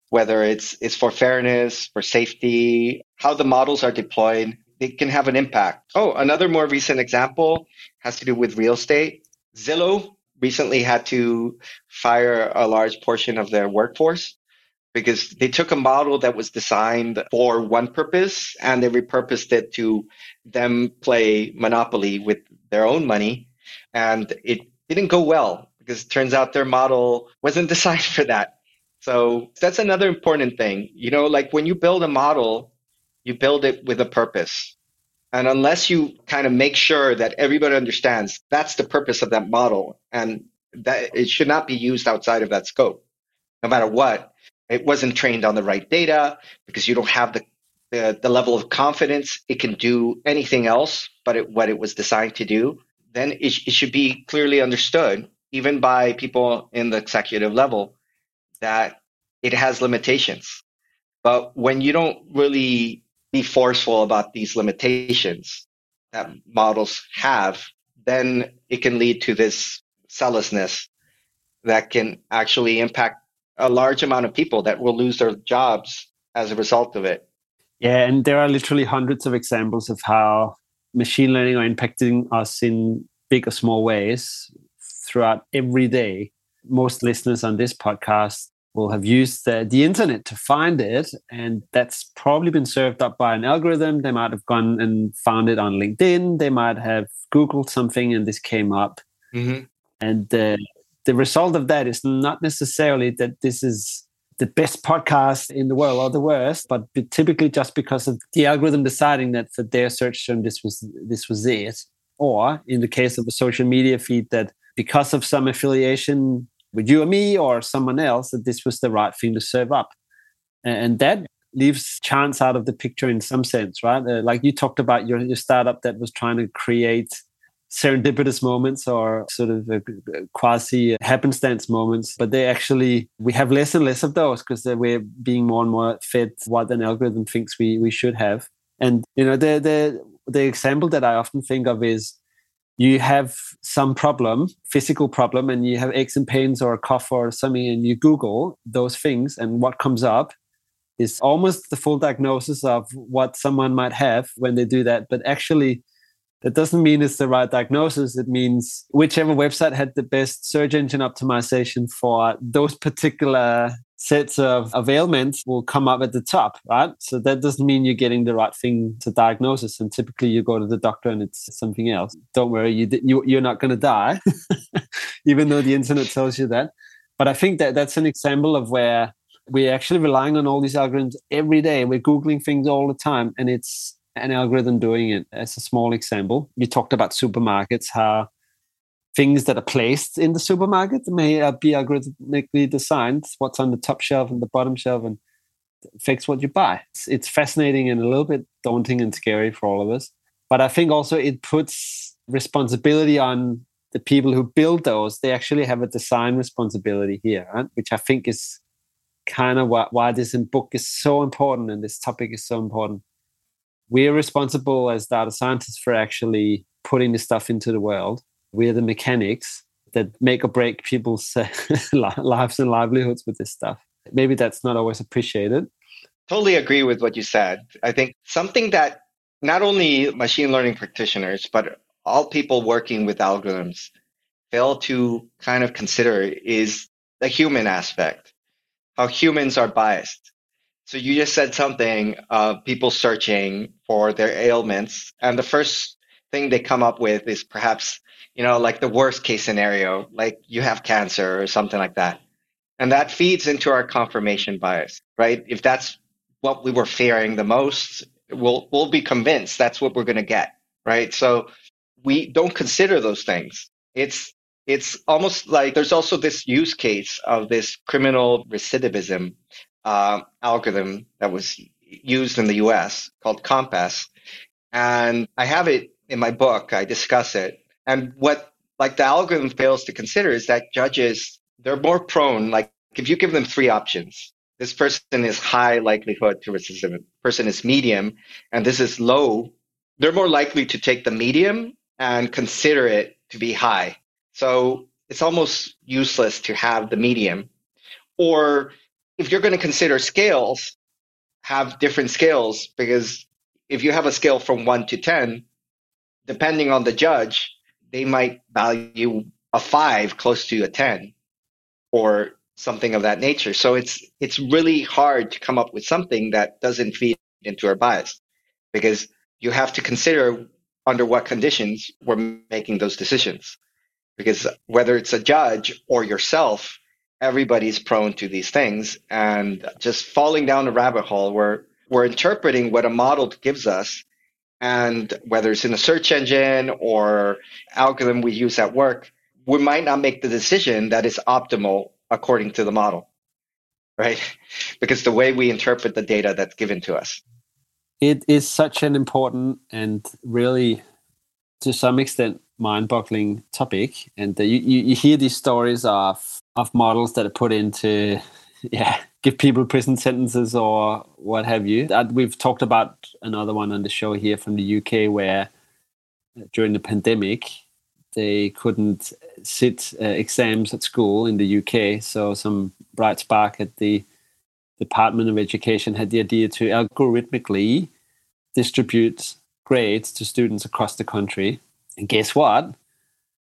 whether it's it's for fairness, for safety, how the models are deployed. It can have an impact. Oh, another more recent example has to do with real estate. Zillow recently had to fire a large portion of their workforce because they took a model that was designed for one purpose and they repurposed it to them play monopoly with their own money and it didn't go well because it turns out their model wasn't [LAUGHS] designed for that. So that's another important thing. You know, like when you build a model, you build it with a purpose. And unless you kind of make sure that everybody understands that's the purpose of that model and that it should not be used outside of that scope, no matter what, it wasn't trained on the right data because you don't have the the, the level of confidence it can do anything else but it, what it was designed to do, then it, it should be clearly understood, even by people in the executive level, that it has limitations. But when you don't really be forceful about these limitations that models have, then it can lead to this selflessness that can actually impact a large amount of people that will lose their jobs as a result of it. Yeah, and there are literally hundreds of examples of how machine learning are impacting us in big or small ways throughout every day. Most listeners on this podcast will have used the, the internet to find it, and that's probably been served up by an algorithm. They might have gone and found it on LinkedIn. They might have Googled something and this came up. Mm-hmm. And the the result of that is not necessarily that this is the best podcast in the world or the worst, but typically just because of the algorithm deciding that for their search term this was this was it, or in the case of a social media feed that because of some affiliation with you or me or someone else that this was the right thing to serve up, and that leaves chance out of the picture in some sense, right? Uh, like you talked about your your startup that was trying to create serendipitous moments or sort of quasi happenstance moments but they actually we have less and less of those because we're being more and more fed what an algorithm thinks we we should have and you know the the the example that i often think of is you have some problem physical problem and you have aches and pains or a cough or something and you google those things and what comes up is almost the full diagnosis of what someone might have when they do that but actually that doesn't mean it's the right diagnosis. It means whichever website had the best search engine optimization for those particular sets of, ailments will come up at the top, right? So that doesn't mean you're getting the right thing to diagnosis. And typically you go to the doctor and it's something else. Don't worry, you, you, you're not going to die, [LAUGHS] even though the internet tells you that. But I think that that's an example of where we're actually relying on all these algorithms every day. We're Googling things all the time. And it's an algorithm doing it as a small example. You talked about supermarkets, how things that are placed in the supermarket may uh, be algorithmically designed, what's on the top shelf and the bottom shelf, and fix what you buy. It's, it's fascinating and a little bit daunting and scary for all of us. But I think also it puts responsibility on the people who build those. They actually have a design responsibility here, right? which I think is kind of why, why this book is so important and this topic is so important we're responsible as data scientists for actually putting this stuff into the world. We're the mechanics that make or break people's uh, [LAUGHS] lives and livelihoods with this stuff. Maybe that's not always appreciated. Totally agree with what you said. I think something that not only machine learning practitioners, but all people working with algorithms fail to kind of consider is the human aspect, how humans are biased. So you just said something, of people searching for their ailments, and the first thing they come up with is perhaps, you know, like the worst case scenario, like you have cancer or something like that. And that feeds into our confirmation bias, right? If that's what we were fearing the most, we'll, we'll be convinced that's what we're going to get, right? So we don't consider those things. It's, it's almost like there's also this use case of this criminal recidivism uh, algorithm that was used in the US called COMPAS. And I have it in my book. I discuss it. And what like the algorithm fails to consider is that judges, they're more prone, like if you give them three options, this person is high likelihood to recidivism, person is medium, and this is low, they're more likely to take the medium and consider it to be high. So it's almost useless to have the medium. Or if you're going to consider scales, have different scales because if you have a scale from one to 10, depending on the judge, they might value a five close to a 10 or something of that nature. So it's, it's really hard to come up with something that doesn't feed into our bias because you have to consider under what conditions we're making those decisions. Because whether it's a judge or yourself, everybody's prone to these things and just falling down a rabbit hole where we're interpreting what a model gives us and whether it's in a search engine or algorithm we use at work, we might not make the decision that is optimal according to the model, right? [LAUGHS] Because the way we interpret the data that's given to us. It is such an important and really, to some extent, mind-boggling topic. And you, you, you hear these stories of of models that are put into [LAUGHS] yeah give people prison sentences or what have you. We've talked about another one on the show here from the UK where uh, during the pandemic they couldn't sit uh, exams at school in the UK. So some bright spark at the Department of Education had the idea to algorithmically distribute grades to students across the country. And guess what?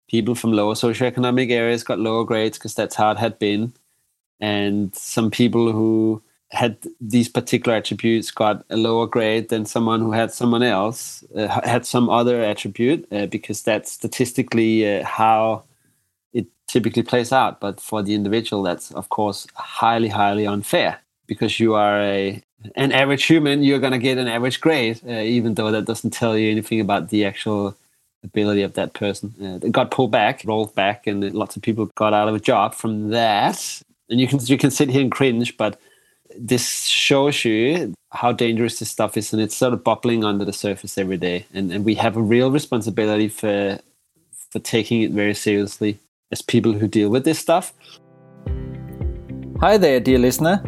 People from lower socioeconomic areas got lower grades because that's how it had been and some people who had these particular attributes got a lower grade than someone who had someone else uh, had some other attribute uh, because that's statistically uh, how it typically plays out. But for the individual that's of course highly highly unfair because you are a an average human you're going to get an average grade uh, even though that doesn't tell you anything about the actual ability of that person. Uh, it got pulled back rolled back and lots of people got out of a job from that and you can you can sit here and cringe, but this shows you how dangerous this stuff is, and it's sort of bubbling under the surface every day. And and we have a real responsibility for for taking it very seriously as people who deal with this stuff. Hi there, dear listener.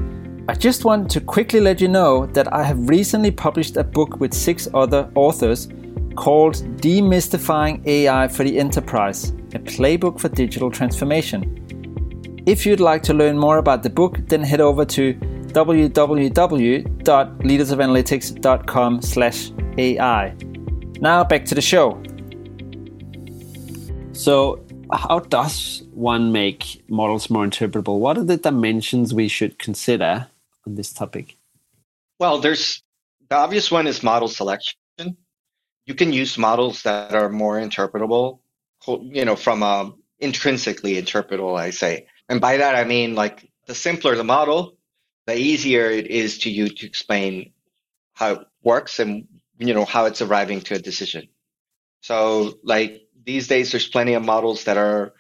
I just want to quickly let you know that I have recently published a book with six other authors called Demystifying AI for the Enterprise, a playbook for digital transformation. If you'd like to learn more about the book, then head over to www.leadersofanalytics.com/ai. Now back to the show. So, how does one make models more interpretable? What are the dimensions we should consider on this topic? Well, there's the obvious one is model selection. You can use models that are more interpretable, you know, from a intrinsically interpretable, I say. And by that, I mean like the simpler the model, the easier it is to you to explain how it works and, you know, how it's arriving to a decision. So like these days, there's plenty of models that are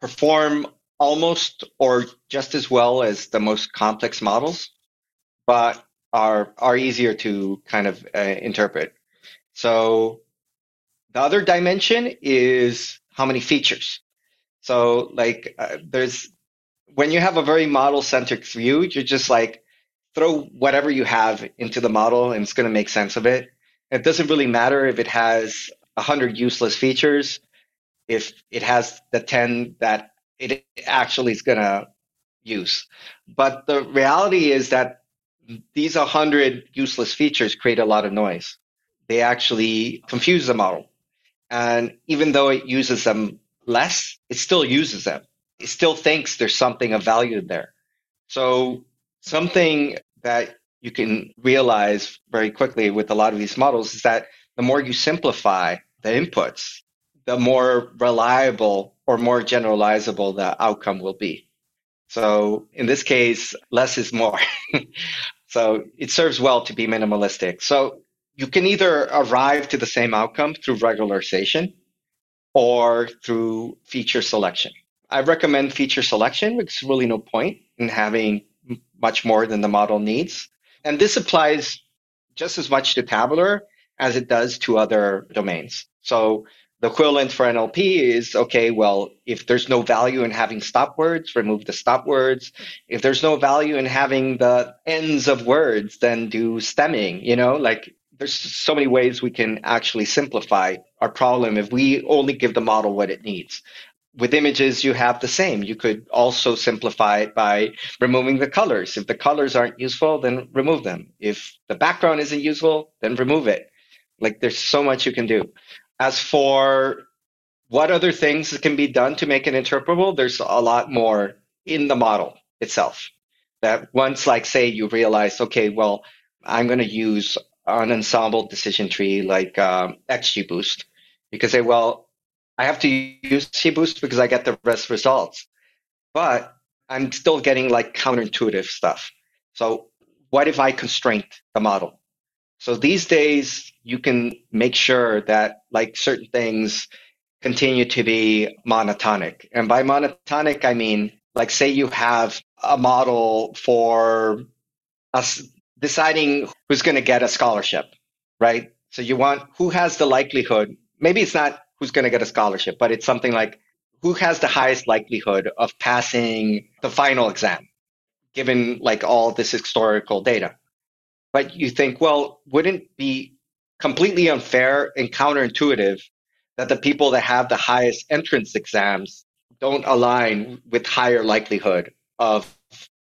perform almost or just as well as the most complex models, but are, are easier to kind of uh, interpret. So the other dimension is how many features. So like uh, there's when you have a very model centric view, you're just like throw whatever you have into the model and it's going to make sense of it. It doesn't really matter if it has 100 useless features, if it has the 10 that it actually is going to use. But the reality is that these 100 useless features create a lot of noise. They actually confuse the model. And even though it uses them less, it still uses them still thinks there's something of value there. So something that you can realize very quickly with a lot of these models is that the more you simplify the inputs, the more reliable or more generalizable the outcome will be. So in this case, less is more. [LAUGHS] so it serves well to be minimalistic. So you can either arrive to the same outcome through regularization or through feature selection. I recommend feature selection because really no point in having much more than the model needs. And this applies just as much to tabular as it does to other domains. So the equivalent for NLP is okay, well, if there's no value in having stop words, remove the stop words. If there's no value in having the ends of words, then do stemming, you know, like there's so many ways we can actually simplify our problem if we only give the model what it needs with images, you have the same. You could also simplify it by removing the colors. If the colors aren't useful, then remove them. If the background isn't useful, then remove it. Like there's so much you can do. As for what other things can be done to make it interpretable, there's a lot more in the model itself. That once, like, say, you realize, okay, well, I'm going to use an ensemble decision tree like um, XGBoost. You can say, well, I have to use XGBoost because I get the best results. But I'm still getting like counterintuitive stuff. So what if I constrain the model? So these days, you can make sure that like certain things continue to be monotonic. And by monotonic, I mean, like, say you have a model for us deciding who's going to get a scholarship, right? So you want who has the likelihood. Maybe it's not who's going to get a scholarship, but it's something like who has the highest likelihood of passing the final exam, given like all this historical data. But you think, well, wouldn't be completely unfair and counterintuitive that the people that have the highest entrance exams don't align with higher likelihood of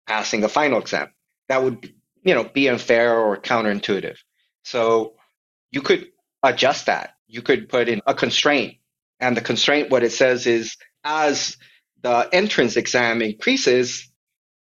passing the final exam? That would, you know, be unfair or counterintuitive. So you could adjust that. You could put in a constraint. And the constraint, what it says is as the entrance exam increases,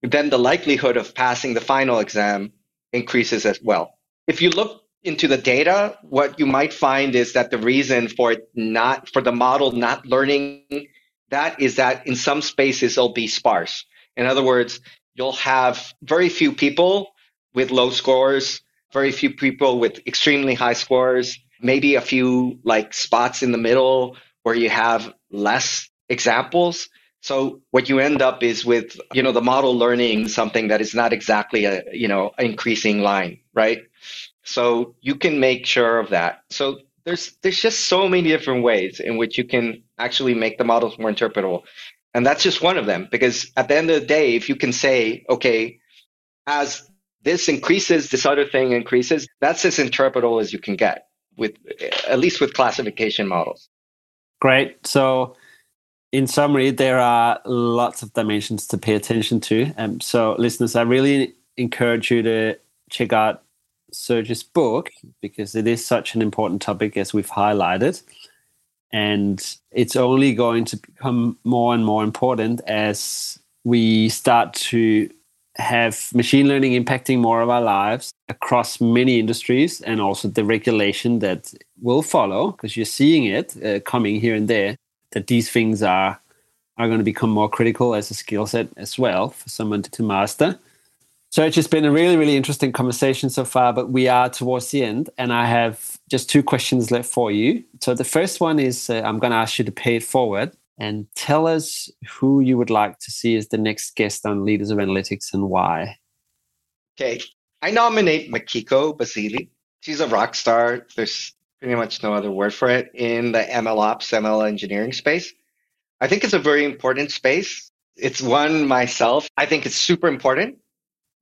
then the likelihood of passing the final exam increases as well. If you look into the data, what you might find is that the reason for it not, for the model not learning that is that in some spaces it'll be sparse. In other words, you'll have very few people with low scores very few people with extremely high scores, maybe a few like spots in the middle where you have less examples. So what you end up is with, you know, the model learning something that is not exactly a, you know, increasing line, right? So you can make sure of that. So there's there's just so many different ways in which you can actually make the models more interpretable. And that's just one of them because at the end of the day, if you can say, okay, as this increases, this other thing increases. That's as interpretable as you can get with, at least with classification models. Great. So, in summary, there are lots of dimensions to pay attention to. Um, so, listeners, I really encourage you to check out Serg's book because it is such an important topic as we've highlighted. And it's only going to become more and more important as we start to have machine learning impacting more of our lives across many industries and also the regulation that will follow because you're seeing it uh, coming here and there that these things are are going to become more critical as a skill set as well for someone to, master. So it's just been a really really interesting conversation so far but we are towards the end and i have just two questions left for you. So the first one is uh, i'm going to ask you to pay it forward and tell us who you would like to see as the next guest on Leaders of Analytics and why. Okay. I nominate Mikiko Bazeley. She's a rock star. There's pretty much no other word for it in the ML ops, ML engineering space. I think it's a very important space. It's one myself. I think it's super important,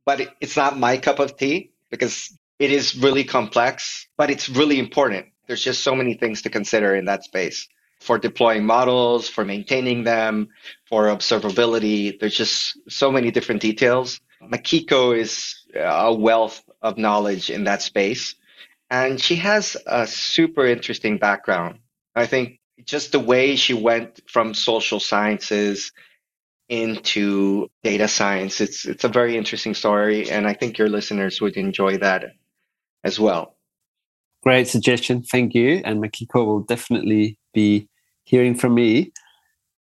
but it's not my cup of tea because it is really complex, but it's really important. There's just so many things to consider in that space for deploying models, for maintaining them, for observability. There's just so many different details. Mm-hmm. Mikiko is a wealth of knowledge in that space. And she has a super interesting background. I think just the way she went from social sciences into data science, it's, it's a very interesting story. And I think your listeners would enjoy that as well. Great suggestion. Thank you. And Mikiko will definitely be hearing from me.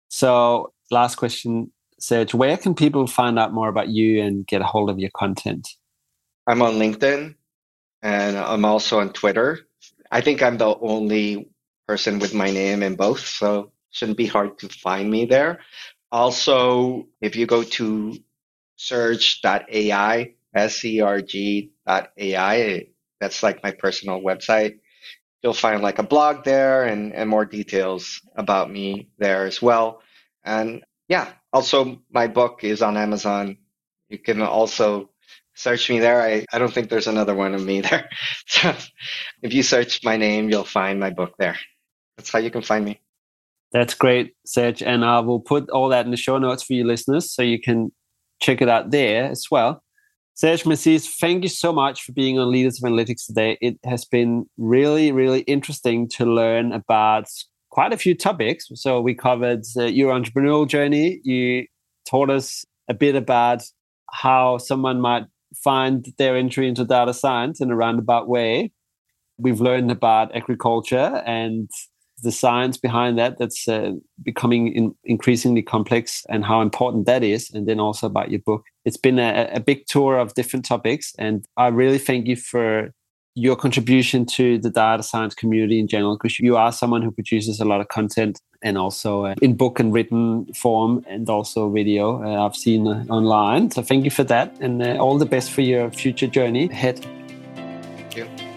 So, last question, Serg, where can people find out more about you and get a hold of your content? I'm on LinkedIn and I'm also on Twitter. I think I'm the only person with my name in both, so shouldn't be hard to find me there. Also, if you go to serg.ai, S-E-R-G.ai, that's like my personal website you'll find like a blog there and, and more details about me there as well. And yeah, also my book is on Amazon. You can also search me there. I, I don't think there's another one of me [LAUGHS] there. So if you search my name, you'll find my book there. That's how you can find me. That's great, Serg. And I will put all that in the show notes for you listeners so you can check it out there as well. Serg Masis, thank you so much for being on Leaders of Analytics today. It has been really, really interesting to learn about quite a few topics. So we covered uh, your entrepreneurial journey. You taught us a bit about how someone might find their entry into data science in a roundabout way. We've learned about agriculture and the science behind that that's uh, becoming in, increasingly complex and how important that is and then also about your book it's been a, a big tour of different topics and i really thank you for your contribution to the data science community in general, because you are someone who produces a lot of content and also uh, in book and written form and also video uh, I've seen uh, online. So thank you for that and uh, all the best for your future journey ahead. Thank you.